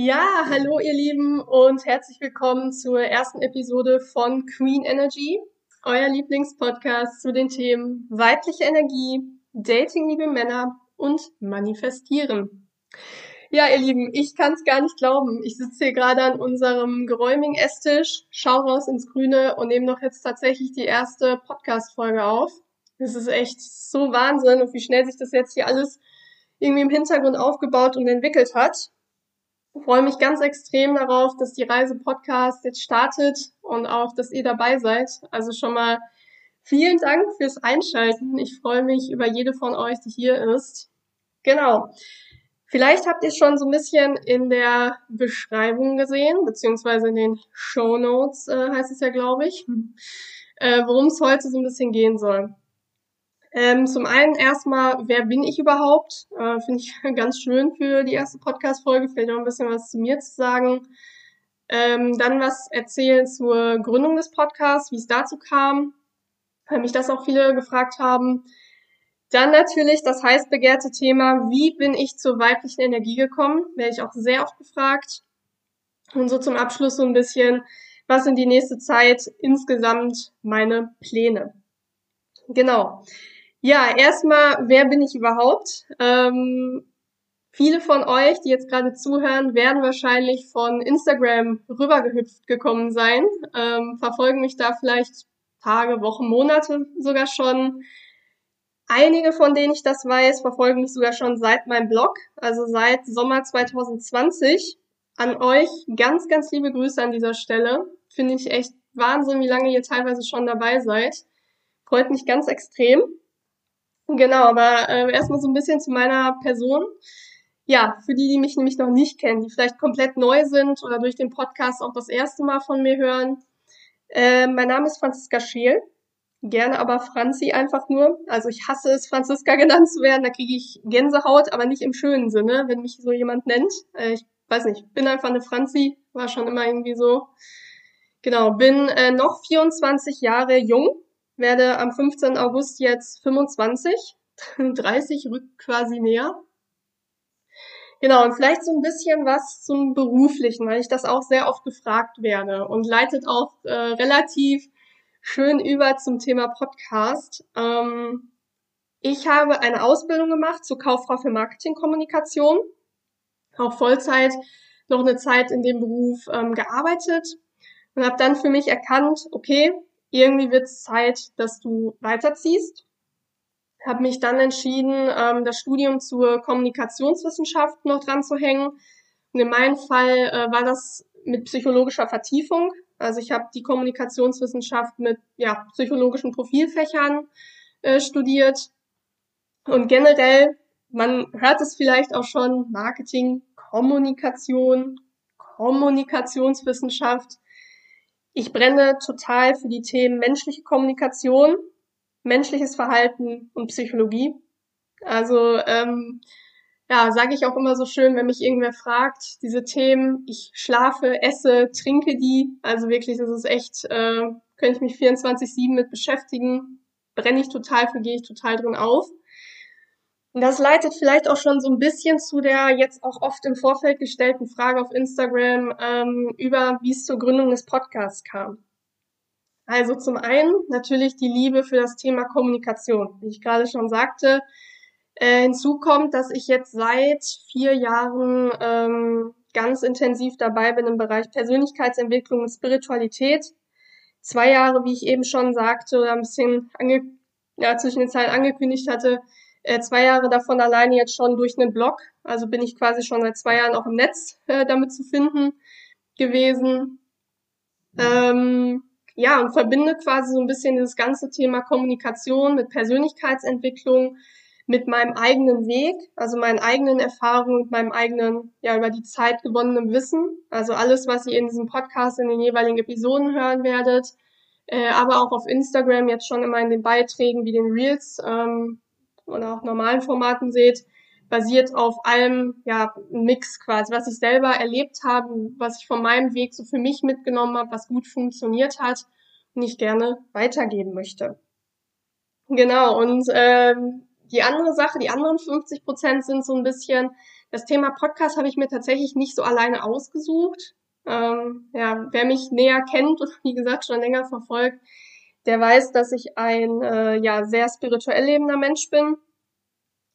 Ja, hallo ihr Lieben und herzlich willkommen zur ersten Episode von Queen Energy, euer Lieblingspodcast zu den Themen weibliche Energie, Dating liebe Männer und Manifestieren. Ja, ihr Lieben, ich kann es gar nicht glauben. Ich sitze hier gerade an unserem geräumigen Esstisch, schau raus ins Grüne und nehme noch jetzt tatsächlich die erste Podcast-Folge auf. Das ist echt so Wahnsinn und wie schnell sich das jetzt hier alles irgendwie im Hintergrund aufgebaut und entwickelt hat. Ich freue mich ganz extrem darauf, dass die Reise Podcast jetzt startet und auch, dass ihr dabei seid. Also schon mal vielen Dank fürs Einschalten. Ich freue mich über jede von euch, die hier ist. Genau. Vielleicht habt ihr schon so ein bisschen in der Beschreibung gesehen, beziehungsweise in den Show Notes äh, heißt es ja, glaube ich, äh, worum es heute so ein bisschen gehen soll. Ähm, zum einen erstmal, wer bin ich überhaupt? Äh, Finde ich ganz schön für die erste Podcast-Folge, vielleicht auch ein bisschen was zu mir zu sagen. Ähm, dann was erzählen zur Gründung des Podcasts, wie es dazu kam, weil mich das auch viele gefragt haben. Dann natürlich das heiß begehrte Thema, wie bin ich zur weiblichen Energie gekommen? Werde ich auch sehr oft gefragt. Und so zum Abschluss so ein bisschen, was sind die nächste Zeit insgesamt meine Pläne? Genau. Ja, erstmal, wer bin ich überhaupt? Ähm, viele von euch, die jetzt gerade zuhören, werden wahrscheinlich von Instagram rübergehüpft gekommen sein, ähm, verfolgen mich da vielleicht Tage, Wochen, Monate sogar schon. Einige von denen ich das weiß, verfolgen mich sogar schon seit meinem Blog, also seit Sommer 2020. An euch ganz, ganz liebe Grüße an dieser Stelle. Finde ich echt Wahnsinn, wie lange ihr teilweise schon dabei seid. Freut mich ganz extrem. Genau, aber äh, erstmal so ein bisschen zu meiner Person. Ja, für die, die mich nämlich noch nicht kennen, die vielleicht komplett neu sind oder durch den Podcast auch das erste Mal von mir hören. Äh, mein Name ist Franziska Scheel. Gerne aber Franzi einfach nur. Also ich hasse es, Franziska genannt zu werden. Da kriege ich Gänsehaut, aber nicht im schönen Sinne, wenn mich so jemand nennt. Äh, ich weiß nicht, bin einfach eine Franzi, war schon immer irgendwie so. Genau, bin äh, noch 24 Jahre jung, werde am 15. August jetzt 25, 30 rückt quasi näher. Genau, und vielleicht so ein bisschen was zum Beruflichen, weil ich das auch sehr oft gefragt werde und leitet auch äh, relativ schön über zum Thema Podcast. Ähm, ich habe eine Ausbildung gemacht zur Kauffrau für Marketingkommunikation, auch Vollzeit noch eine Zeit in dem Beruf ähm, gearbeitet und habe dann für mich erkannt, okay, irgendwie wird es Zeit, dass du weiterziehst. Habe mich dann entschieden, ähm, das Studium zur Kommunikationswissenschaft noch dran zu hängen. Und in meinem Fall äh, war das mit psychologischer Vertiefung. Also ich habe die Kommunikationswissenschaft mit ja, psychologischen Profilfächern äh, studiert. Und generell, man hört es vielleicht auch schon, Marketing, Kommunikation, Kommunikationswissenschaft ich brenne total für die Themen menschliche Kommunikation, menschliches Verhalten und Psychologie. Also ähm, ja, sage ich auch immer so schön, wenn mich irgendwer fragt, diese Themen, ich schlafe, esse, trinke die. Also wirklich, das ist echt, äh, könnte ich mich 24-7 mit beschäftigen. Brenne ich total für, gehe ich total drin auf. Und das leitet vielleicht auch schon so ein bisschen zu der jetzt auch oft im Vorfeld gestellten Frage auf Instagram ähm, über, wie es zur Gründung des Podcasts kam. Also zum einen natürlich die Liebe für das Thema Kommunikation. Wie ich gerade schon sagte, äh, hinzu kommt, dass ich jetzt seit vier Jahren ähm, ganz intensiv dabei bin im Bereich Persönlichkeitsentwicklung und Spiritualität. Zwei Jahre, wie ich eben schon sagte, oder ein bisschen ange ja, zwischen den Zeilen angekündigt hatte, äh, zwei Jahre davon alleine jetzt schon durch einen Blog. Also bin ich quasi schon seit zwei Jahren auch im Netz äh, damit zu finden gewesen. Ähm, ja, und verbinde quasi so ein bisschen dieses ganze Thema Kommunikation mit Persönlichkeitsentwicklung, mit meinem eigenen Weg, also meinen eigenen Erfahrungen, meinem eigenen, ja, über die Zeit gewonnenen Wissen. Also alles, was ihr in diesem Podcast in den jeweiligen Episoden hören werdet, äh, aber auch auf Instagram jetzt schon immer in den Beiträgen wie den Reels, ähm, oder auch normalen Formaten seht, basiert auf allem, ja, Mix quasi, was ich selber erlebt habe, was ich von meinem Weg so für mich mitgenommen habe, was gut funktioniert hat und ich gerne weitergeben möchte. Genau, und ähm, die andere Sache, die anderen 50 Prozent sind so ein bisschen das Thema Podcast habe ich mir tatsächlich nicht so alleine ausgesucht. Ähm, ja, wer mich näher kennt und wie gesagt schon länger verfolgt, der weiß, dass ich ein äh, ja sehr spirituell lebender Mensch bin.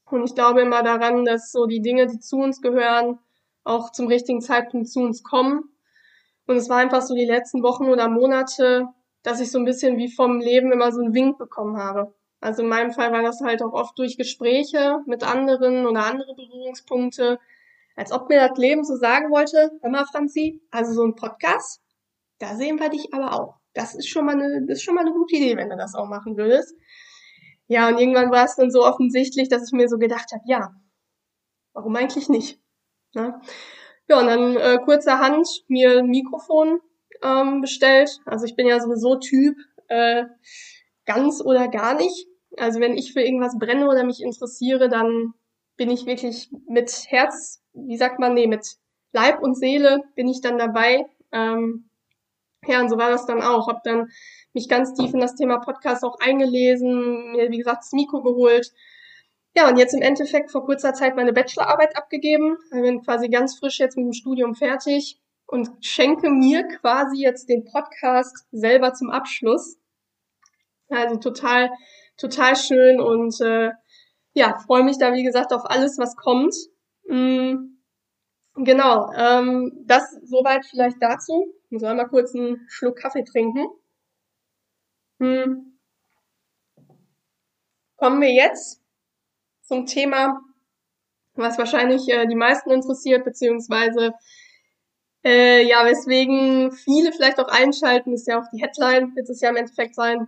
Und ich glaube immer daran, dass so die Dinge, die zu uns gehören, auch zum richtigen Zeitpunkt zu uns kommen. Und es war einfach so die letzten Wochen oder Monate, dass ich so ein bisschen wie vom Leben immer so einen Wink bekommen habe. Also in meinem Fall war das halt auch oft durch Gespräche mit anderen oder andere Berührungspunkte, als ob mir das Leben so sagen wollte, mal, Franzi, also so ein Podcast, da sehen wir dich aber auch. Das ist schon mal eine, das ist schon mal eine gute Idee, wenn du das auch machen würdest. Ja, und irgendwann war es dann so offensichtlich, dass ich mir so gedacht habe, ja, warum eigentlich nicht? Ne? Ja, und dann äh, kurzerhand mir ein Mikrofon ähm, bestellt. Also ich bin ja sowieso Typ äh, ganz oder gar nicht. Also wenn ich für irgendwas brenne oder mich interessiere, dann bin ich wirklich mit Herz, wie sagt man, nee, mit Leib und Seele bin ich dann dabei. Ähm, ja, und so war das dann auch. Hab dann mich ganz tief in das Thema Podcast auch eingelesen, mir, wie gesagt, das Mikro geholt. Ja, und jetzt im Endeffekt vor kurzer Zeit meine Bachelorarbeit abgegeben. Ich bin quasi ganz frisch jetzt mit dem Studium fertig und schenke mir quasi jetzt den Podcast selber zum Abschluss. Also total, total schön und äh, ja, freue mich da wie gesagt auf alles, was kommt. Mm, genau, ähm, das soweit vielleicht dazu. Ich muss einmal kurz einen Schluck Kaffee trinken. Mm. Kommen wir jetzt zum Thema, was wahrscheinlich äh, die meisten interessiert, beziehungsweise äh, ja, weswegen viele vielleicht auch einschalten, ist ja auch die Headline, wird es ja im Endeffekt sein,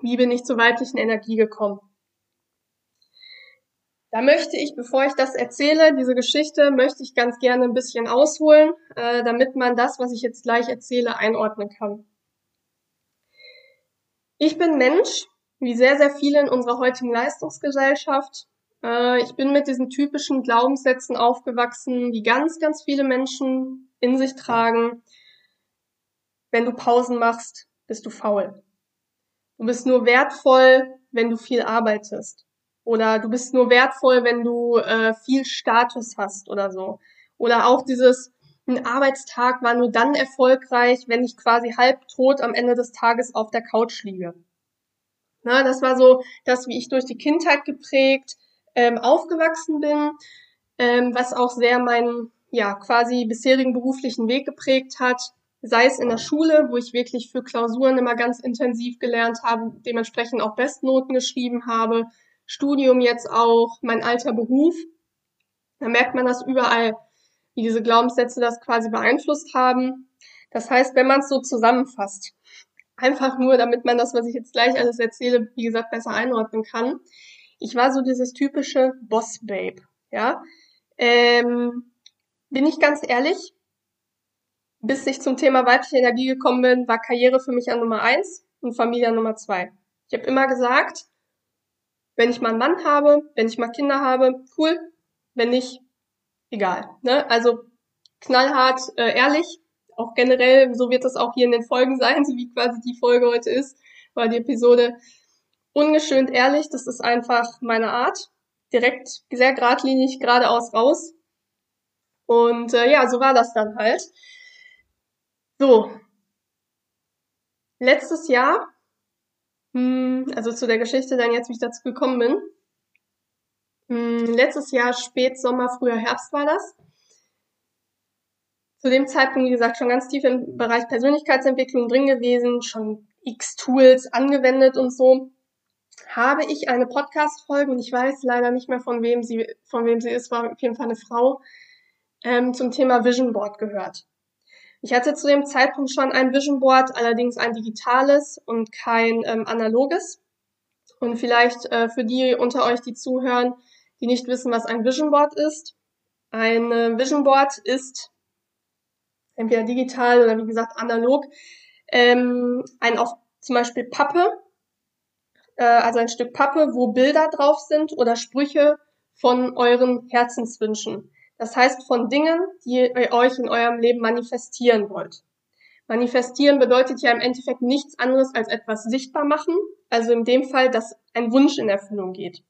wie bin ich zur weiblichen Energie gekommen? Da möchte ich, bevor ich das erzähle, diese Geschichte, möchte ich ganz gerne ein bisschen ausholen, äh, damit man das, was ich jetzt gleich erzähle, einordnen kann. Ich bin Mensch, wie sehr, sehr viele in unserer heutigen Leistungsgesellschaft. Äh, ich bin mit diesen typischen Glaubenssätzen aufgewachsen, die ganz, ganz viele Menschen in sich tragen. Wenn du Pausen machst, bist du faul. Du bist nur wertvoll, wenn du viel arbeitest. Oder du bist nur wertvoll, wenn du äh, viel Status hast oder so. Oder auch dieses, ein Arbeitstag war nur dann erfolgreich, wenn ich quasi halb tot am Ende des Tages auf der Couch liege. Na, das war so das, wie ich durch die Kindheit geprägt ähm, aufgewachsen bin, ähm, was auch sehr meinen ja quasi bisherigen beruflichen Weg geprägt hat sei es in der Schule, wo ich wirklich für Klausuren immer ganz intensiv gelernt habe, dementsprechend auch Bestnoten geschrieben habe, Studium jetzt auch, mein alter Beruf. Da merkt man das überall, wie diese Glaubenssätze das quasi beeinflusst haben. Das heißt, wenn man es so zusammenfasst, einfach nur, damit man das, was ich jetzt gleich alles erzähle, wie gesagt, besser einordnen kann. Ich war so dieses typische Boss-Babe, ja. Ähm, bin ich ganz ehrlich, bis ich zum Thema weibliche Energie gekommen bin, war Karriere für mich an Nummer eins und Familie an Nummer zwei. Ich habe immer gesagt, wenn ich mal einen Mann habe, wenn ich mal Kinder habe, cool. Wenn nicht, egal. Ne? Also knallhart, äh, ehrlich. Auch generell, so wird das auch hier in den Folgen sein, so wie quasi die Folge heute ist, war die Episode ungeschönt ehrlich. Das ist einfach meine Art. Direkt, sehr geradlinig, geradeaus raus. Und äh, ja, so war das dann halt. So. Letztes Jahr, also zu der Geschichte dann jetzt, wie ich dazu gekommen bin. Hm, letztes Jahr Spätsommer, früher Herbst war das. Zu dem Zeitpunkt, wie gesagt, schon ganz tief im Bereich Persönlichkeitsentwicklung drin gewesen, schon x Tools angewendet und so habe ich eine Podcast-Folge und ich weiß leider nicht mehr von wem sie, von wem sie ist, war auf jeden Fall eine Frau, ähm, zum Thema Vision Board gehört. Ich hatte zu dem Zeitpunkt schon ein Vision Board, allerdings ein digitales und kein ähm, analoges. Und vielleicht äh, für die unter euch, die zuhören, die nicht wissen, was ein Vision Board ist. Ein äh, Vision Board ist entweder digital oder wie gesagt analog, ähm, ein auf zum Beispiel Pappe, äh, also ein Stück Pappe, wo Bilder drauf sind oder Sprüche von euren Herzenswünschen. Das heißt von Dingen, die ihr euch in eurem Leben manifestieren wollt. Manifestieren bedeutet ja im Endeffekt nichts anderes als etwas sichtbar machen. Also in dem Fall, dass ein Wunsch in Erfüllung geht.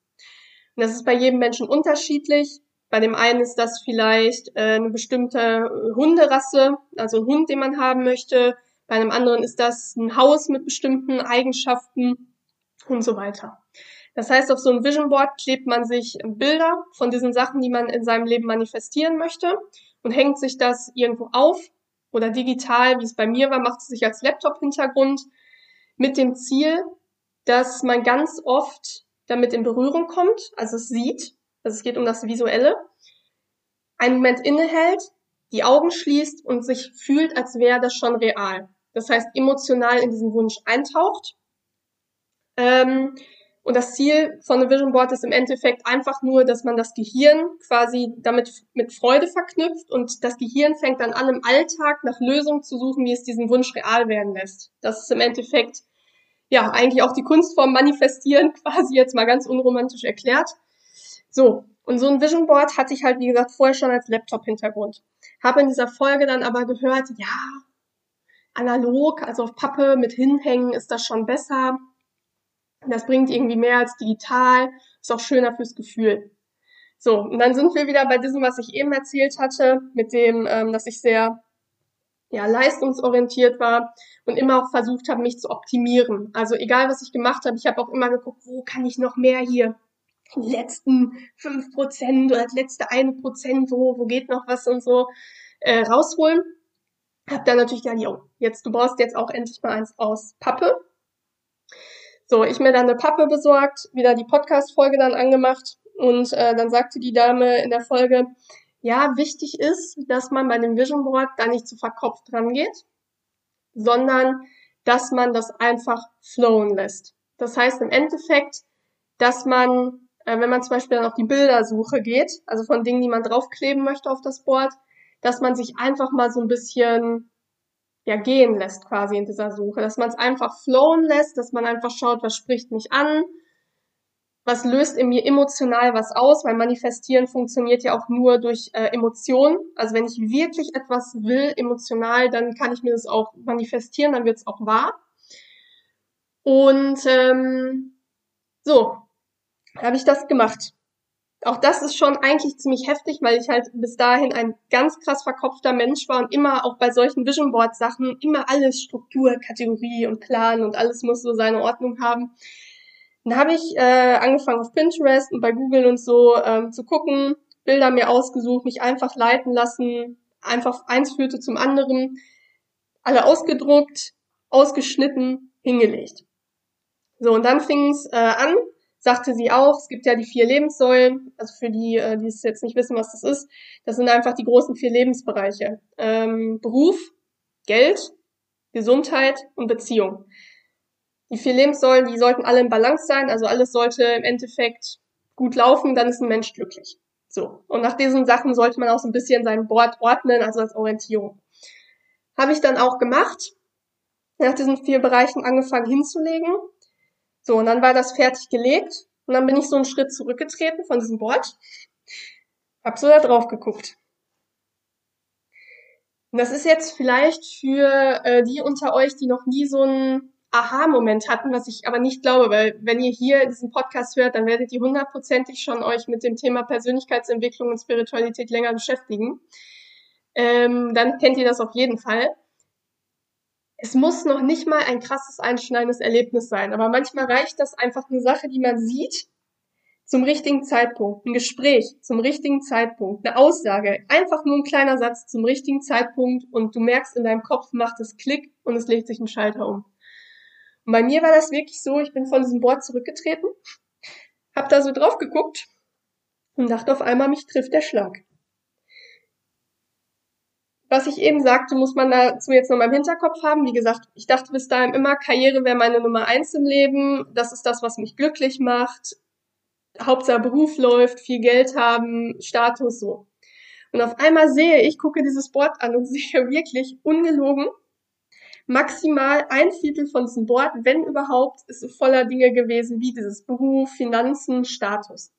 Und das ist bei jedem Menschen unterschiedlich. Bei dem einen ist das vielleicht äh, eine bestimmte Hunderasse, also ein Hund, den man haben möchte. Bei einem anderen ist das ein Haus mit bestimmten Eigenschaften und so weiter. Das heißt, auf so einem Vision Board klebt man sich Bilder von diesen Sachen, die man in seinem Leben manifestieren möchte und hängt sich das irgendwo auf oder digital, wie es bei mir war, macht es sich als Laptop-Hintergrund mit dem Ziel, dass man ganz oft damit in Berührung kommt, also es sieht, also es geht um das Visuelle, einen Moment innehält, die Augen schließt und sich fühlt, als wäre das schon real. Das heißt, emotional in diesen Wunsch eintaucht. Ähm, und das Ziel von einem Vision Board ist im Endeffekt einfach nur, dass man das Gehirn quasi damit mit Freude verknüpft und das Gehirn fängt dann an, im Alltag nach Lösungen zu suchen, wie es diesen Wunsch real werden lässt. Das ist im Endeffekt ja eigentlich auch die Kunstform Manifestieren, quasi jetzt mal ganz unromantisch erklärt. So, und so ein Vision Board hatte ich halt, wie gesagt, vorher schon als Laptop-Hintergrund. Habe in dieser Folge dann aber gehört, ja, analog, also auf Pappe mit hinhängen ist das schon besser. Das bringt irgendwie mehr als digital, ist auch schöner fürs Gefühl. So, und dann sind wir wieder bei diesem, was ich eben erzählt hatte, mit dem, ähm, dass ich sehr ja, leistungsorientiert war und immer auch versucht habe, mich zu optimieren. Also egal, was ich gemacht habe, ich habe auch immer geguckt, wo kann ich noch mehr hier die letzten fünf Prozent oder das letzte eine Prozent, wo, wo geht noch was und so äh, rausholen. Hab dann natürlich gedacht, jo, jetzt, du brauchst jetzt auch endlich mal eins aus Pappe. So, ich mir dann eine Pappe besorgt, wieder die Podcast-Folge dann angemacht und äh, dann sagte die Dame in der Folge, ja, wichtig ist, dass man bei dem Vision Board da nicht zu verkopft dran geht, sondern dass man das einfach flowen lässt. Das heißt im Endeffekt, dass man, äh, wenn man zum Beispiel dann auf die Bildersuche geht, also von Dingen, die man draufkleben möchte auf das Board, dass man sich einfach mal so ein bisschen ja gehen lässt quasi in dieser Suche, dass man es einfach flowen lässt, dass man einfach schaut, was spricht mich an, was löst in mir emotional was aus, weil manifestieren funktioniert ja auch nur durch äh, Emotionen. Also wenn ich wirklich etwas will, emotional, dann kann ich mir das auch manifestieren, dann wird es auch wahr. Und ähm, so, habe ich das gemacht. Auch das ist schon eigentlich ziemlich heftig, weil ich halt bis dahin ein ganz krass verkopfter Mensch war und immer auch bei solchen Vision Board Sachen immer alles Struktur, Kategorie und Plan und alles muss so seine Ordnung haben. Dann habe ich äh, angefangen auf Pinterest und bei Google und so ähm, zu gucken, Bilder mir ausgesucht, mich einfach leiten lassen, einfach eins führte zum anderen, alle ausgedruckt, ausgeschnitten, hingelegt. So, und dann fing es äh, an, sagte sie auch, es gibt ja die vier Lebenssäulen, also für die, äh, die es jetzt nicht wissen, was das ist, das sind einfach die großen vier Lebensbereiche. Ähm, Beruf, Geld, Gesundheit und Beziehung die vier Lebenssäulen, die sollten alle im Balance sein, also alles sollte im Endeffekt gut laufen, dann ist ein Mensch glücklich. So. Und nach diesen Sachen sollte man auch so ein bisschen sein Board ordnen, also als Orientierung. Habe ich dann auch gemacht. Nach diesen vier Bereichen angefangen hinzulegen. So, und dann war das fertig gelegt. Und dann bin ich so einen Schritt zurückgetreten von diesem Board. Hab so da drauf geguckt. Und das ist jetzt vielleicht für äh, die unter euch, die noch nie so ein Aha-Moment hatten, was ich aber nicht glaube, weil wenn ihr hier diesen Podcast hört, dann werdet ihr hundertprozentig schon euch mit dem Thema Persönlichkeitsentwicklung und Spiritualität länger beschäftigen. Ähm, dann kennt ihr das auf jeden Fall. Es muss noch nicht mal ein krasses, einschneidendes Erlebnis sein, aber manchmal reicht das einfach eine Sache, die man sieht, zum richtigen Zeitpunkt, ein Gespräch zum richtigen Zeitpunkt, eine Aussage, einfach nur ein kleiner Satz zum richtigen Zeitpunkt und du merkst in deinem Kopf macht es Klick und es legt sich ein Schalter um. Und bei mir war das wirklich so, ich bin von diesem Board zurückgetreten, hab da so drauf geguckt und dachte auf einmal, mich trifft der Schlag. Was ich eben sagte, muss man dazu jetzt noch mal im Hinterkopf haben. Wie gesagt, ich dachte bis dahin immer, Karriere wäre meine Nummer eins im Leben. Das ist das, was mich glücklich macht. Hauptsache Beruf läuft, viel Geld haben, Status so. Und auf einmal sehe ich, gucke dieses Board an und sehe wirklich ungelogen, maximal ein Viertel von diesem Board, wenn überhaupt, ist voller Dinge gewesen wie dieses Beruf, Finanzen, Status.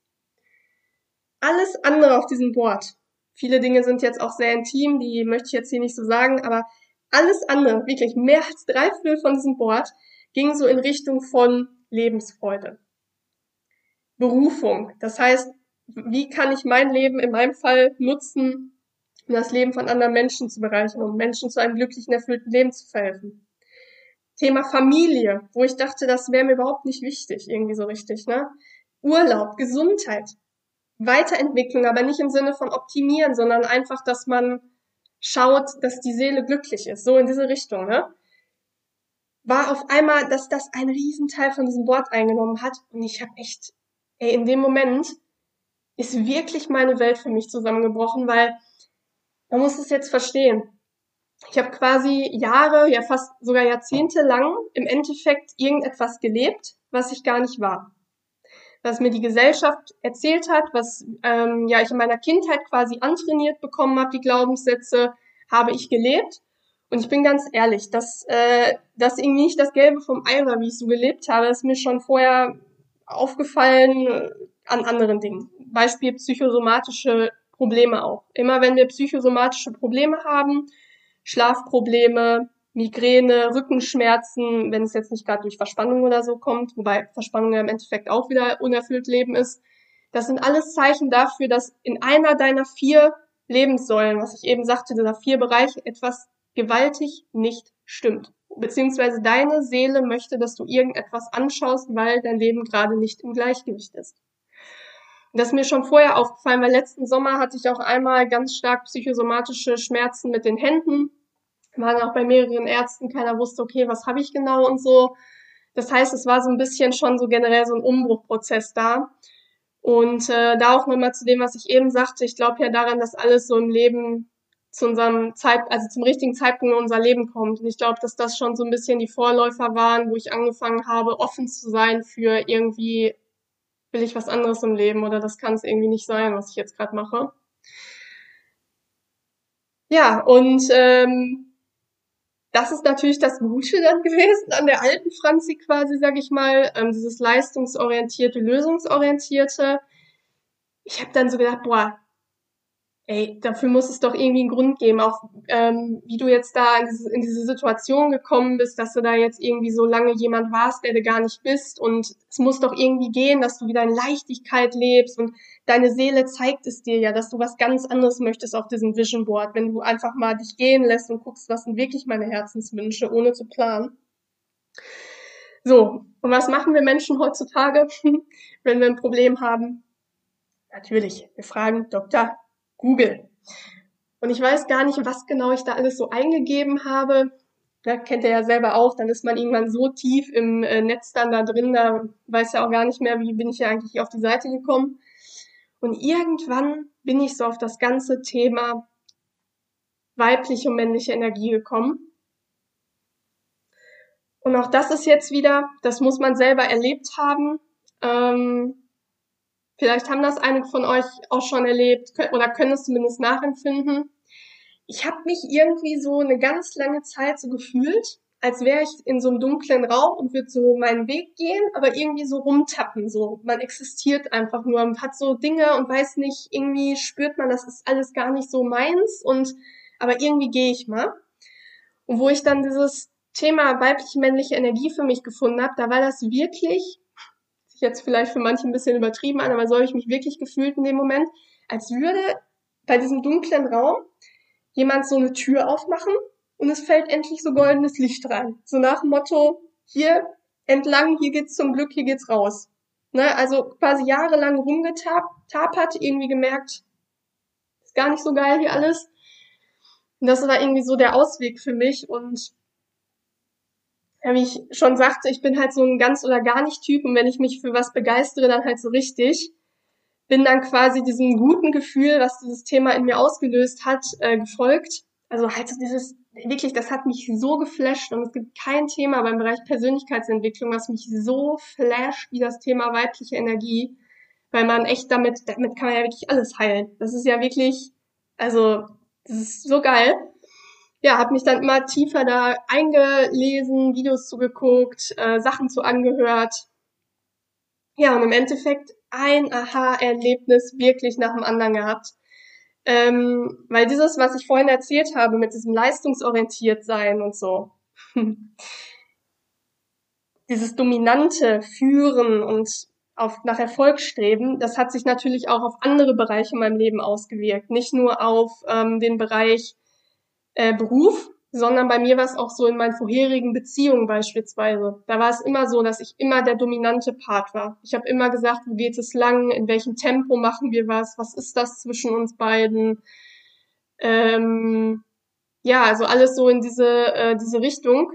Alles andere auf diesem Board. Viele Dinge sind jetzt auch sehr intim, die möchte ich jetzt hier nicht so sagen, aber alles andere, wirklich mehr als drei Viertel von diesem Board, ging so in Richtung von Lebensfreude. Berufung. Das heißt, wie kann ich mein Leben in meinem Fall nutzen, um das Leben von anderen Menschen zu bereichern, um Menschen zu einem glücklichen, erfüllten Leben zu verhelfen. Thema Familie, wo ich dachte, das wäre mir überhaupt nicht wichtig, irgendwie so richtig, ne? Urlaub, Gesundheit, Weiterentwicklung, aber nicht im Sinne von optimieren, sondern einfach, dass man schaut, dass die Seele glücklich ist, so in diese Richtung, ne? War auf einmal, dass das ein Riesenteil von diesem Wort eingenommen hat und ich habe echt, ey, in dem Moment ist wirklich meine Welt für mich zusammengebrochen, weil man muss es jetzt verstehen. Ich habe quasi Jahre, ja fast sogar Jahrzehnte lang im Endeffekt irgendetwas gelebt, was ich gar nicht war. Was mir die Gesellschaft erzählt hat, was ähm, ja ich in meiner Kindheit quasi antrainiert bekommen habe, die Glaubenssätze, habe ich gelebt. Und ich bin ganz ehrlich, dass äh, das irgendwie nicht das Gelbe vom Ei war, wie ich so gelebt habe, ist mir schon vorher aufgefallen äh, an anderen Dingen. Beispiel psychosomatische Probleme auch. Immer wenn wir psychosomatische Probleme haben, Schlafprobleme, Migräne, Rückenschmerzen, wenn es jetzt nicht gerade durch Verspannung oder so kommt, wobei Verspannung ja im Endeffekt auch wieder unerfüllt Leben ist. Das sind alles Zeichen dafür, dass in einer deiner vier Lebenssäulen, was ich eben sagte, dieser vier Bereiche, etwas gewaltig nicht stimmt. Beziehungsweise deine Seele möchte, dass du irgendetwas anschaust, weil dein Leben gerade nicht im Gleichgewicht ist. Das ist mir schon vorher aufgefallen, weil letzten Sommer hatte ich auch einmal ganz stark psychosomatische Schmerzen mit den Händen. Waren auch bei mehreren Ärzten, keiner wusste, okay, was habe ich genau und so. Das heißt, es war so ein bisschen schon so generell so ein Umbruchprozess da. Und äh, da auch nochmal zu dem, was ich eben sagte, ich glaube ja daran, dass alles so im Leben zu unserem Zeit, also zum richtigen Zeitpunkt in unser Leben kommt. Und ich glaube, dass das schon so ein bisschen die Vorläufer waren, wo ich angefangen habe, offen zu sein für irgendwie will ich was anderes im Leben oder das kann es irgendwie nicht sein, was ich jetzt gerade mache. Ja, und ähm, das ist natürlich das Gute dann gewesen an der alten Franzi quasi, sag ich mal, ähm, dieses leistungsorientierte, lösungsorientierte. Ich habe dann so gedacht, boah, ey, dafür muss es doch irgendwie einen Grund geben, auch ähm, wie du jetzt da in diese, Situation gekommen bist, dass du da jetzt irgendwie so lange jemand warst, der du gar nicht bist und es muss doch irgendwie gehen, dass du wieder in Leichtigkeit lebst und deine Seele zeigt es dir ja, dass du was ganz anderes möchtest auf diesem Vision Board, wenn du einfach mal dich gehen lässt und guckst, was sind wirklich meine Herzenswünsche, ohne zu planen. So, und was machen wir Menschen heutzutage, wenn wir ein Problem haben? Natürlich, wir fragen Doktor, Google. Und ich weiß gar nicht, was genau ich da alles so eingegeben habe. Da kennt ihr ja selber auch, dann ist man irgendwann so tief im äh, Netz dann da drin, da weiß ja auch gar nicht mehr, wie bin ich ja eigentlich auf die Seite gekommen. Und irgendwann bin ich so auf das ganze Thema weibliche und männliche Energie gekommen. Und auch das ist jetzt wieder, das muss man selber erlebt haben. Ähm, Vielleicht haben das einige von euch auch schon erlebt oder können es zumindest nachempfinden. Ich habe mich irgendwie so eine ganz lange Zeit so gefühlt, als wäre ich in so einem dunklen Raum und würde so meinen Weg gehen, aber irgendwie so rumtappen. So, man existiert einfach nur und hat so Dinge und weiß nicht, irgendwie spürt man, das ist alles gar nicht so meins und aber irgendwie gehe ich mal. Und wo ich dann dieses Thema weibliche männliche Energie für mich gefunden habe, da war das wirklich sich jetzt vielleicht für manche ein bisschen übertrieben an, aber so habe ich mich wirklich gefühlt in dem Moment, als würde bei diesem dunklen Raum jemand so eine Tür aufmachen und es fällt endlich so goldenes Licht rein. So nach dem Motto, hier entlang, hier geht's zum Glück, hier geht's raus. Ne, also quasi jahrelang rumgetapert, irgendwie gemerkt, ist gar nicht so geil hier alles. Und das war irgendwie so der Ausweg für mich und ja, wie ich schon sagte, ich bin halt so ein ganz oder gar nicht Typ und wenn ich mich für was begeistere, dann halt so richtig. Bin dann quasi diesem guten Gefühl, was dieses Thema in mir ausgelöst hat, äh, gefolgt. Also halt so dieses, wirklich, das hat mich so geflasht und es gibt kein Thema beim Bereich Persönlichkeitsentwicklung, was mich so flasht wie das Thema weibliche Energie, weil man echt damit, damit kann man ja wirklich alles heilen. Das ist ja wirklich, also, das ist so geil ja, habe mich dann immer tiefer da eingelesen, Videos zugeguckt, äh, Sachen zu angehört. Ja, und im Endeffekt ein Aha-Erlebnis wirklich nach dem anderen gehabt. Ähm, weil dieses, was ich vorhin erzählt habe, mit diesem leistungsorientiert sein und so, dieses dominante Führen und auf, nach Erfolg streben, das hat sich natürlich auch auf andere Bereiche in meinem Leben ausgewirkt. Nicht nur auf ähm, den Bereich äh, Beruf, sondern bei mir war es auch so in meinen vorherigen Beziehungen beispielsweise. Da war es immer so, dass ich immer der dominante Part war. Ich habe immer gesagt, wo geht es lang, in welchem Tempo machen wir was, was ist das zwischen uns beiden. Ähm, ja, also alles so in diese, äh, diese Richtung.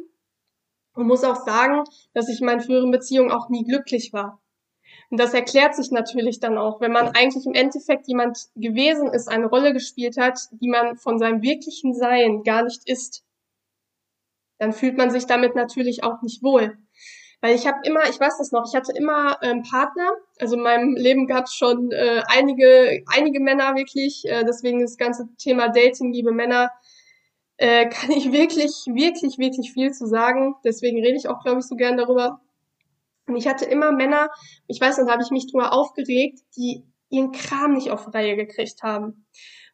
Und muss auch sagen, dass ich in meinen früheren Beziehungen auch nie glücklich war. Und das erklärt sich natürlich dann auch, wenn man eigentlich im Endeffekt jemand gewesen ist, eine Rolle gespielt hat, die man von seinem wirklichen Sein gar nicht ist. Dann fühlt man sich damit natürlich auch nicht wohl. Weil ich habe immer, ich weiß das noch, ich hatte immer ähm, Partner. Also in meinem Leben gab es schon äh, einige, einige Männer wirklich. Äh, deswegen das ganze Thema Dating, liebe Männer, äh, kann ich wirklich, wirklich, wirklich viel zu sagen. Deswegen rede ich auch, glaube ich, so gern darüber. Und ich hatte immer Männer, ich weiß nicht, da habe ich mich drüber aufgeregt, die ihren Kram nicht auf Reihe gekriegt haben.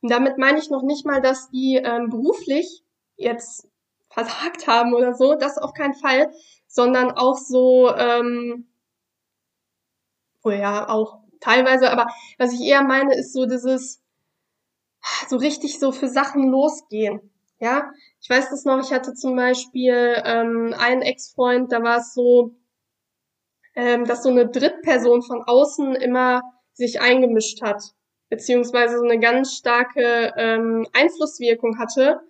Und damit meine ich noch nicht mal, dass die ähm, beruflich jetzt versagt haben oder so, das auf keinen Fall, sondern auch so, ähm, oh ja, auch teilweise, aber was ich eher meine, ist so dieses, so richtig so für Sachen losgehen. Ja, ich weiß das noch, ich hatte zum Beispiel ähm, einen Ex-Freund, da war es so, ähm, dass so eine Drittperson von außen immer sich eingemischt hat, beziehungsweise so eine ganz starke ähm, Einflusswirkung hatte.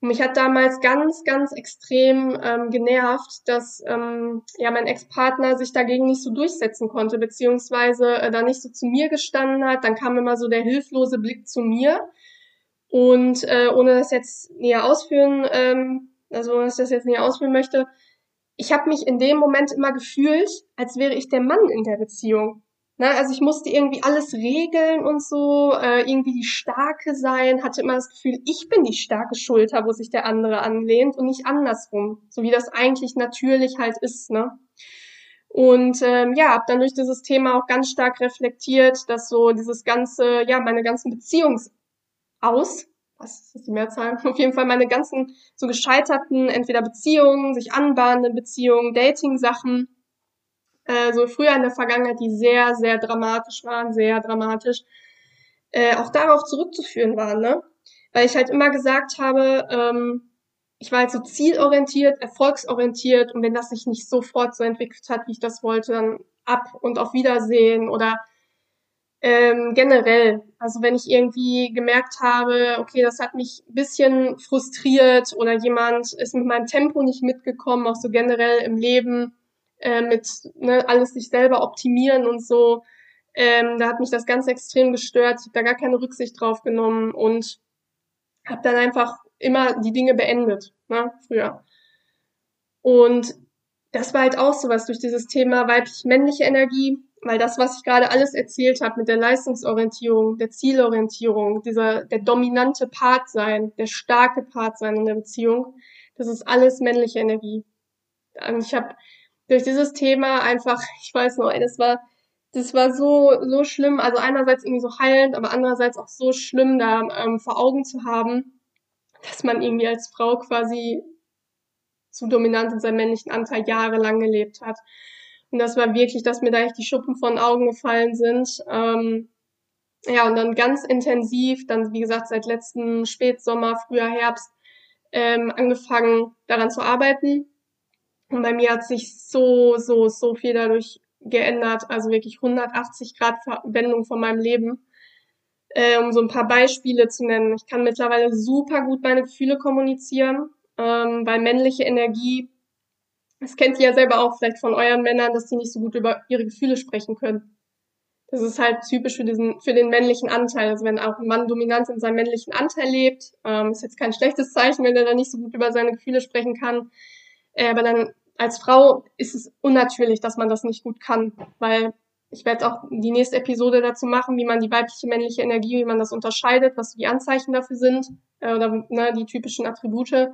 Und mich hat damals ganz, ganz extrem ähm, genervt, dass ähm, ja mein Ex-Partner sich dagegen nicht so durchsetzen konnte, beziehungsweise äh, da nicht so zu mir gestanden hat. Dann kam immer so der hilflose Blick zu mir. Und äh, ohne das jetzt näher ausführen, ähm, also ohne dass ich das jetzt näher ausführen möchte, ich habe mich in dem Moment immer gefühlt, als wäre ich der Mann in der Beziehung. Ne? Also ich musste irgendwie alles regeln und so, äh, irgendwie die Starke sein, hatte immer das Gefühl, ich bin die starke Schulter, wo sich der andere anlehnt und nicht andersrum, so wie das eigentlich natürlich halt ist. Ne? Und ähm, ja, habe dann durch dieses Thema auch ganz stark reflektiert, dass so dieses ganze, ja, meine ganzen Beziehungs aus, was ist die Mehrzahl? Auf jeden Fall meine ganzen so gescheiterten, entweder Beziehungen, sich anbahnenden Beziehungen, Dating-Sachen, äh, so früher in der Vergangenheit, die sehr, sehr dramatisch waren, sehr dramatisch, äh, auch darauf zurückzuführen waren, ne? Weil ich halt immer gesagt habe, ähm, ich war halt so zielorientiert, erfolgsorientiert und wenn das sich nicht sofort so entwickelt hat, wie ich das wollte, dann ab und auf Wiedersehen oder ähm, generell, also wenn ich irgendwie gemerkt habe, okay, das hat mich bisschen frustriert oder jemand ist mit meinem Tempo nicht mitgekommen, auch so generell im Leben äh, mit ne, alles sich selber optimieren und so, ähm, da hat mich das ganz extrem gestört. Ich habe da gar keine Rücksicht drauf genommen und habe dann einfach immer die Dinge beendet, ne, früher. Und das war halt auch sowas durch dieses Thema weiblich-männliche Energie weil das, was ich gerade alles erzählt habe mit der Leistungsorientierung, der Zielorientierung, dieser der dominante Part sein, der starke Part sein in der Beziehung, das ist alles männliche Energie. Und ich habe durch dieses Thema einfach, ich weiß noch, das war das war so so schlimm, also einerseits irgendwie so heilend, aber andererseits auch so schlimm da ähm, vor Augen zu haben, dass man irgendwie als Frau quasi zu dominant in seinem männlichen Anteil jahrelang gelebt hat. Und das war wirklich, dass mir da echt die Schuppen von Augen gefallen sind. Ähm, ja, und dann ganz intensiv, dann wie gesagt seit letzten Spätsommer, früher Herbst, ähm, angefangen daran zu arbeiten. Und bei mir hat sich so, so, so viel dadurch geändert, also wirklich 180 Grad Wendung von meinem Leben. Äh, um so ein paar Beispiele zu nennen. Ich kann mittlerweile super gut meine Gefühle kommunizieren, ähm, weil männliche Energie das kennt ihr ja selber auch vielleicht von euren Männern, dass sie nicht so gut über ihre Gefühle sprechen können. Das ist halt typisch für diesen, für den männlichen Anteil. Also wenn auch ein Mann dominant in seinem männlichen Anteil lebt, ähm, ist jetzt kein schlechtes Zeichen, wenn er dann nicht so gut über seine Gefühle sprechen kann. Äh, aber dann als Frau ist es unnatürlich, dass man das nicht gut kann, weil ich werde auch die nächste Episode dazu machen, wie man die weibliche, männliche Energie, wie man das unterscheidet, was die Anzeichen dafür sind äh, oder ne, die typischen Attribute.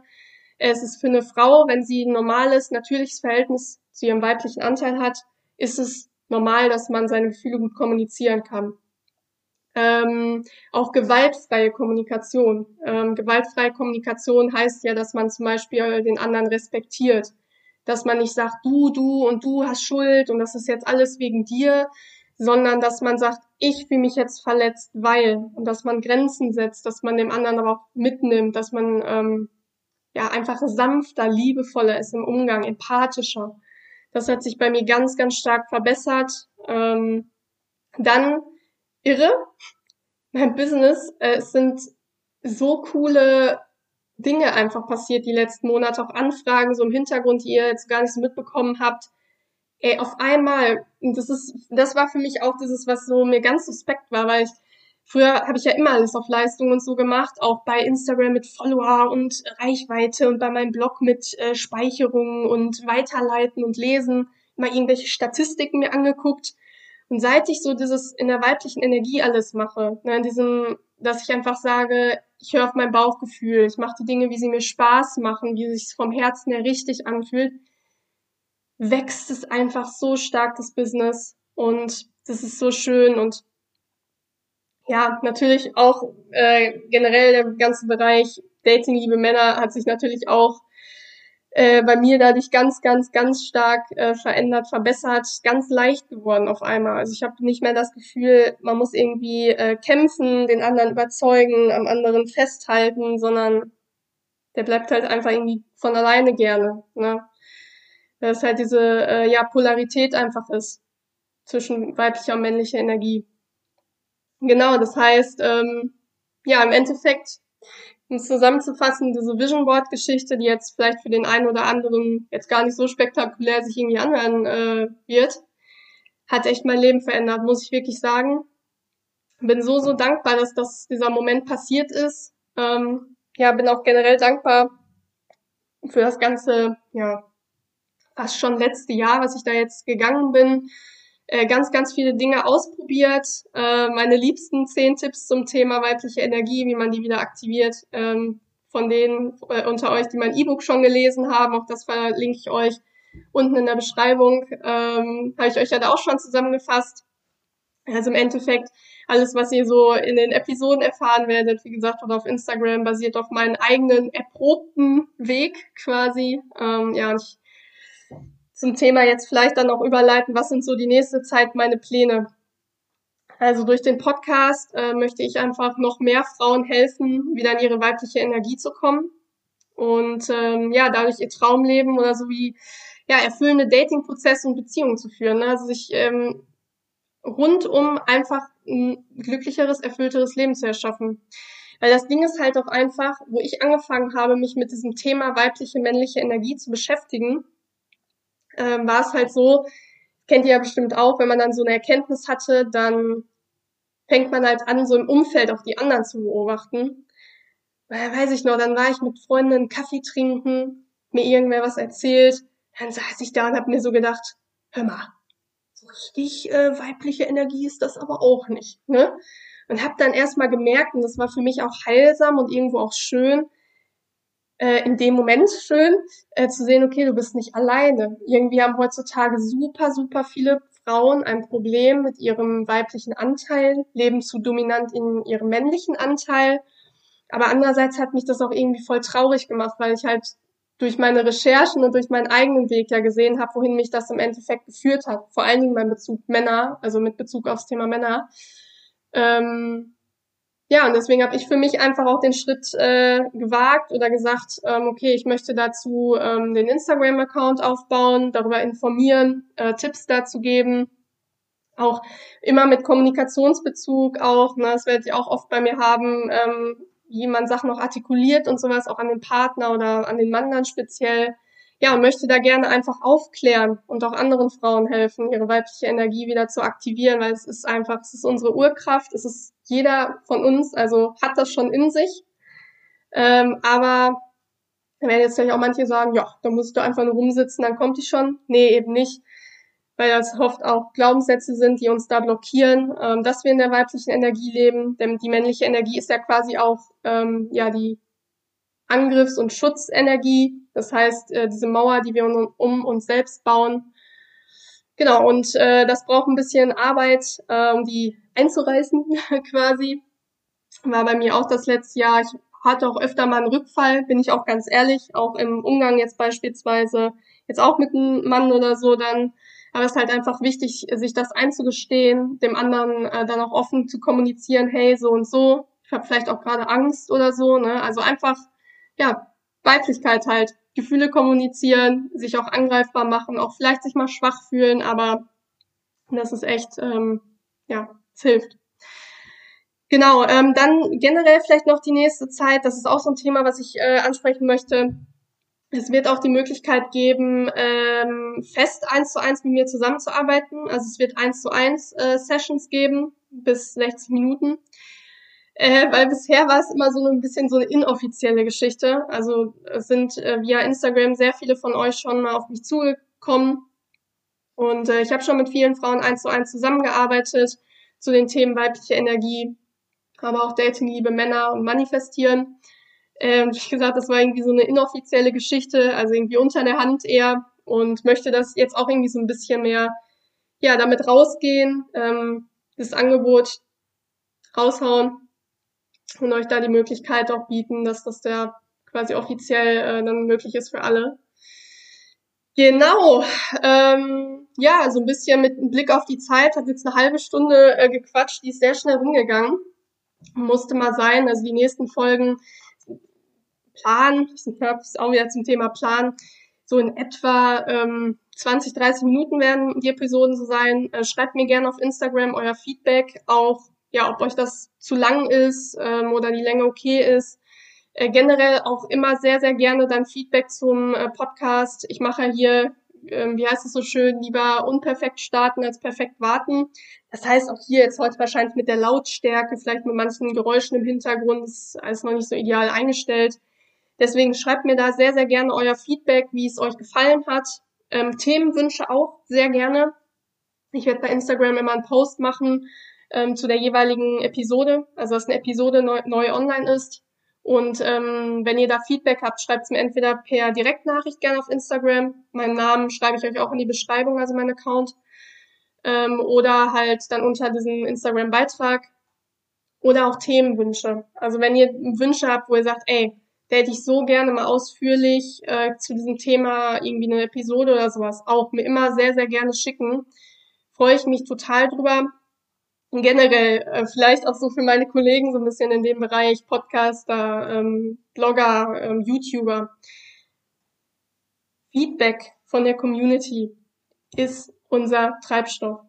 Es ist für eine Frau, wenn sie ein normales, natürliches Verhältnis zu ihrem weiblichen Anteil hat, ist es normal, dass man seine Gefühle gut kommunizieren kann. Ähm, auch gewaltfreie Kommunikation. Ähm, gewaltfreie Kommunikation heißt ja, dass man zum Beispiel den anderen respektiert, dass man nicht sagt, du, du und du hast Schuld und das ist jetzt alles wegen dir, sondern dass man sagt, ich fühle mich jetzt verletzt, weil und dass man Grenzen setzt, dass man dem anderen aber auch mitnimmt, dass man ähm, ja einfach sanfter, liebevoller ist im Umgang, empathischer. Das hat sich bei mir ganz, ganz stark verbessert. Ähm, dann irre, mein Business, äh, es sind so coole Dinge einfach passiert die letzten Monate, auch Anfragen so im Hintergrund, die ihr jetzt gar nicht so mitbekommen habt. Ey, auf einmal, das ist, das war für mich auch dieses, was so mir ganz suspekt war, weil ich früher habe ich ja immer alles auf Leistung und so gemacht, auch bei Instagram mit Follower und Reichweite und bei meinem Blog mit äh, Speicherungen und Weiterleiten und Lesen, mal irgendwelche Statistiken mir angeguckt. Und seit ich so dieses in der weiblichen Energie alles mache, ne, in diesem, dass ich einfach sage, ich höre auf mein Bauchgefühl, ich mache die Dinge, wie sie mir Spaß machen, wie sich vom Herzen her richtig anfühlt, wächst es einfach so stark, das Business. Und das ist so schön. Und ja, natürlich auch äh, generell der ganze Bereich Dating, liebe Männer, hat sich natürlich auch äh, bei mir dadurch ganz, ganz, ganz stark äh, verändert, verbessert, ganz leicht geworden auf einmal. Also ich habe nicht mehr das Gefühl, man muss irgendwie äh, kämpfen, den anderen überzeugen, am anderen festhalten, sondern der bleibt halt einfach irgendwie von alleine gerne. Ne? Dass halt diese äh, ja, Polarität einfach ist zwischen weiblicher und männlicher Energie. Genau, das heißt, ähm, ja, im Endeffekt um zusammenzufassen, diese Vision Board Geschichte, die jetzt vielleicht für den einen oder anderen jetzt gar nicht so spektakulär sich irgendwie anhören äh, wird, hat echt mein Leben verändert, muss ich wirklich sagen. Bin so, so dankbar, dass das dieser Moment passiert ist. Ähm, ja, bin auch generell dankbar für das ganze, ja, fast schon letzte Jahr, was ich da jetzt gegangen bin äh, ganz, ganz viele Dinge ausprobiert. Äh, meine liebsten zehn Tipps zum Thema weibliche Energie, wie man die wieder aktiviert. Ähm, von denen äh, unter euch, die mein E-Book schon gelesen haben, auch das verlinke ich euch unten in der Beschreibung, ähm, habe ich euch ja da auch schon zusammengefasst. Also im Endeffekt, alles, was ihr so in den Episoden erfahren werdet, wie gesagt, oder auf Instagram, basiert auf meinen eigenen erprobten Weg quasi. Ähm, ja, und ich zum Thema jetzt vielleicht dann auch überleiten, was sind so die nächste Zeit meine Pläne. Also durch den Podcast äh, möchte ich einfach noch mehr Frauen helfen, wieder in ihre weibliche Energie zu kommen und ähm, ja, dadurch ihr Traumleben oder so wie ja, erfüllende Datingprozesse und Beziehungen zu führen. Ne? Also sich ähm, rundum einfach ein glücklicheres, erfüllteres Leben zu erschaffen. Weil das Ding ist halt auch einfach, wo ich angefangen habe, mich mit diesem Thema weibliche, männliche Energie zu beschäftigen, ähm, war es halt so, kennt ihr ja bestimmt auch, wenn man dann so eine Erkenntnis hatte, dann fängt man halt an, so im Umfeld auch die anderen zu beobachten. Weil, weiß ich noch, dann war ich mit Freundinnen Kaffee trinken, mir irgendwer was erzählt, dann saß ich da und hab mir so gedacht, hör mal, so richtig äh, weibliche Energie ist das aber auch nicht, ne? Und hab dann erstmal gemerkt, und das war für mich auch heilsam und irgendwo auch schön, äh, in dem Moment schön äh, zu sehen, okay, du bist nicht alleine. Irgendwie haben heutzutage super, super viele Frauen ein Problem mit ihrem weiblichen Anteil, leben zu dominant in ihrem männlichen Anteil. Aber andererseits hat mich das auch irgendwie voll traurig gemacht, weil ich halt durch meine Recherchen und durch meinen eigenen Weg ja gesehen habe, wohin mich das im Endeffekt geführt hat. Vor allen Dingen mein Bezug Männer, also mit Bezug aufs Thema Männer. Ähm, ja, und deswegen habe ich für mich einfach auch den Schritt äh, gewagt oder gesagt, ähm, okay, ich möchte dazu ähm, den Instagram-Account aufbauen, darüber informieren, äh, Tipps dazu geben, auch immer mit Kommunikationsbezug auch, ne, das werdet ihr auch oft bei mir haben, ähm, wie man Sachen noch artikuliert und sowas, auch an den Partner oder an den Mann dann speziell. Ja, möchte da gerne einfach aufklären und auch anderen Frauen helfen, ihre weibliche Energie wieder zu aktivieren, weil es ist einfach, es ist unsere Urkraft, es ist jeder von uns, also hat das schon in sich. Ähm, aber werden jetzt vielleicht auch manche sagen, ja, da musst du einfach nur rumsitzen, dann kommt die schon. Nee, eben nicht. Weil das oft auch Glaubenssätze sind, die uns da blockieren, ähm, dass wir in der weiblichen Energie leben. Denn die männliche Energie ist ja quasi auch ähm, ja die Angriffs- und Schutzenergie. Das heißt, äh, diese Mauer, die wir um, um uns selbst bauen. Genau, und äh, das braucht ein bisschen Arbeit, äh, um die einzureißen quasi. War bei mir auch das letzte Jahr. Ich hatte auch öfter mal einen Rückfall, bin ich auch ganz ehrlich, auch im Umgang jetzt beispielsweise, jetzt auch mit einem Mann oder so dann. Aber es ist halt einfach wichtig, sich das einzugestehen, dem anderen äh, dann auch offen zu kommunizieren, hey, so und so, ich habe vielleicht auch gerade Angst oder so, ne? Also einfach, ja, Weiblichkeit halt, Gefühle kommunizieren, sich auch angreifbar machen, auch vielleicht sich mal schwach fühlen, aber das ist echt, ähm, ja, es hilft. Genau, ähm, dann generell vielleicht noch die nächste Zeit, das ist auch so ein Thema, was ich äh, ansprechen möchte. Es wird auch die Möglichkeit geben, ähm, fest eins zu eins mit mir zusammenzuarbeiten. Also es wird eins zu eins äh, Sessions geben, bis 60 Minuten. Äh, weil bisher war es immer so ein bisschen so eine inoffizielle Geschichte. Also es sind äh, via Instagram sehr viele von euch schon mal auf mich zugekommen. Und äh, ich habe schon mit vielen Frauen eins zu eins zusammengearbeitet zu den Themen weibliche Energie, aber auch Dating, liebe Männer und Manifestieren. Ähm, wie gesagt, das war irgendwie so eine inoffizielle Geschichte, also irgendwie unter der Hand eher und möchte das jetzt auch irgendwie so ein bisschen mehr, ja, damit rausgehen, ähm, das Angebot raushauen und euch da die Möglichkeit auch bieten, dass das da quasi offiziell äh, dann möglich ist für alle. Genau, ähm, ja, so ein bisschen mit einem Blick auf die Zeit, hat jetzt eine halbe Stunde äh, gequatscht, die ist sehr schnell rumgegangen. Musste mal sein, also die nächsten Folgen Plan, ist auch wieder zum Thema Plan, so in etwa ähm, 20, 30 Minuten werden die Episoden so sein. Äh, schreibt mir gerne auf Instagram euer Feedback, auch ja, ob euch das zu lang ist ähm, oder die Länge okay ist. Äh, generell auch immer sehr, sehr gerne dann Feedback zum äh, Podcast. Ich mache hier, äh, wie heißt es so schön, lieber unperfekt starten als perfekt warten. Das heißt auch hier jetzt heute wahrscheinlich mit der Lautstärke, vielleicht mit manchen Geräuschen im Hintergrund, ist alles noch nicht so ideal eingestellt. Deswegen schreibt mir da sehr, sehr gerne euer Feedback, wie es euch gefallen hat. Ähm, Themenwünsche auch sehr gerne. Ich werde bei Instagram immer einen Post machen ähm, zu der jeweiligen Episode, also dass eine Episode neu, neu online ist. Und ähm, wenn ihr da Feedback habt, schreibt es mir entweder per Direktnachricht gerne auf Instagram. Meinen Namen schreibe ich euch auch in die Beschreibung, also mein Account. Ähm, oder halt dann unter diesem Instagram-Beitrag. Oder auch Themenwünsche. Also wenn ihr Wünsche habt, wo ihr sagt, ey, da hätte ich so gerne mal ausführlich äh, zu diesem Thema irgendwie eine Episode oder sowas auch mir immer sehr, sehr gerne schicken. Freue ich mich total drüber. Und generell, äh, vielleicht auch so für meine Kollegen so ein bisschen in dem Bereich Podcaster, ähm, Blogger, ähm, YouTuber. Feedback von der Community ist unser Treibstoff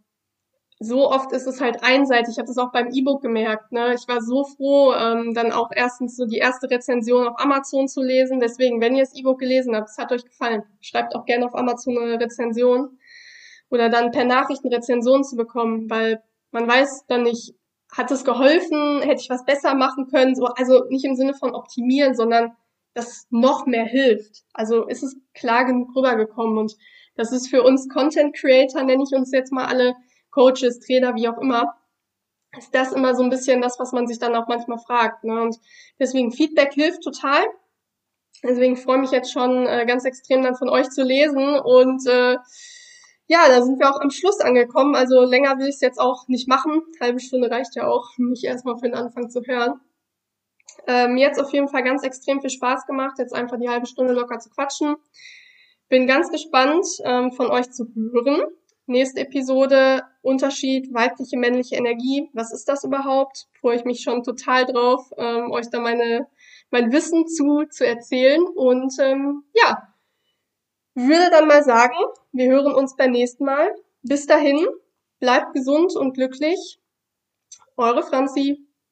so oft ist es halt einseitig. Ich habe das auch beim E-Book gemerkt. Ne? Ich war so froh, ähm, dann auch erstens so die erste Rezension auf Amazon zu lesen. Deswegen, wenn ihr das E-Book gelesen habt, es hat euch gefallen, schreibt auch gerne auf Amazon eine Rezension oder dann per Nachricht eine Rezension zu bekommen, weil man weiß dann nicht, hat es geholfen, hätte ich was besser machen können, so, also nicht im Sinne von optimieren, sondern das noch mehr hilft. Also ist es klar genug rübergekommen und das ist für uns Content Creator, nenne ich uns jetzt mal alle, Coaches, Trainer, wie auch immer, ist das immer so ein bisschen das, was man sich dann auch manchmal fragt. Ne? Und deswegen Feedback hilft total. Deswegen freue ich mich jetzt schon äh, ganz extrem dann von euch zu lesen. Und äh, ja, da sind wir auch am Schluss angekommen. Also länger will ich es jetzt auch nicht machen. Halbe Stunde reicht ja auch, mich erstmal für den Anfang zu hören. Ähm, mir jetzt auf jeden Fall ganz extrem viel Spaß gemacht, jetzt einfach die halbe Stunde locker zu quatschen. Bin ganz gespannt, ähm, von euch zu hören. Nächste Episode, Unterschied weibliche, männliche Energie. Was ist das überhaupt? Freue ich mich schon total drauf, ähm, euch da meine, mein Wissen zu, zu erzählen. Und ähm, ja, würde dann mal sagen, wir hören uns beim nächsten Mal. Bis dahin, bleibt gesund und glücklich. Eure Franzi.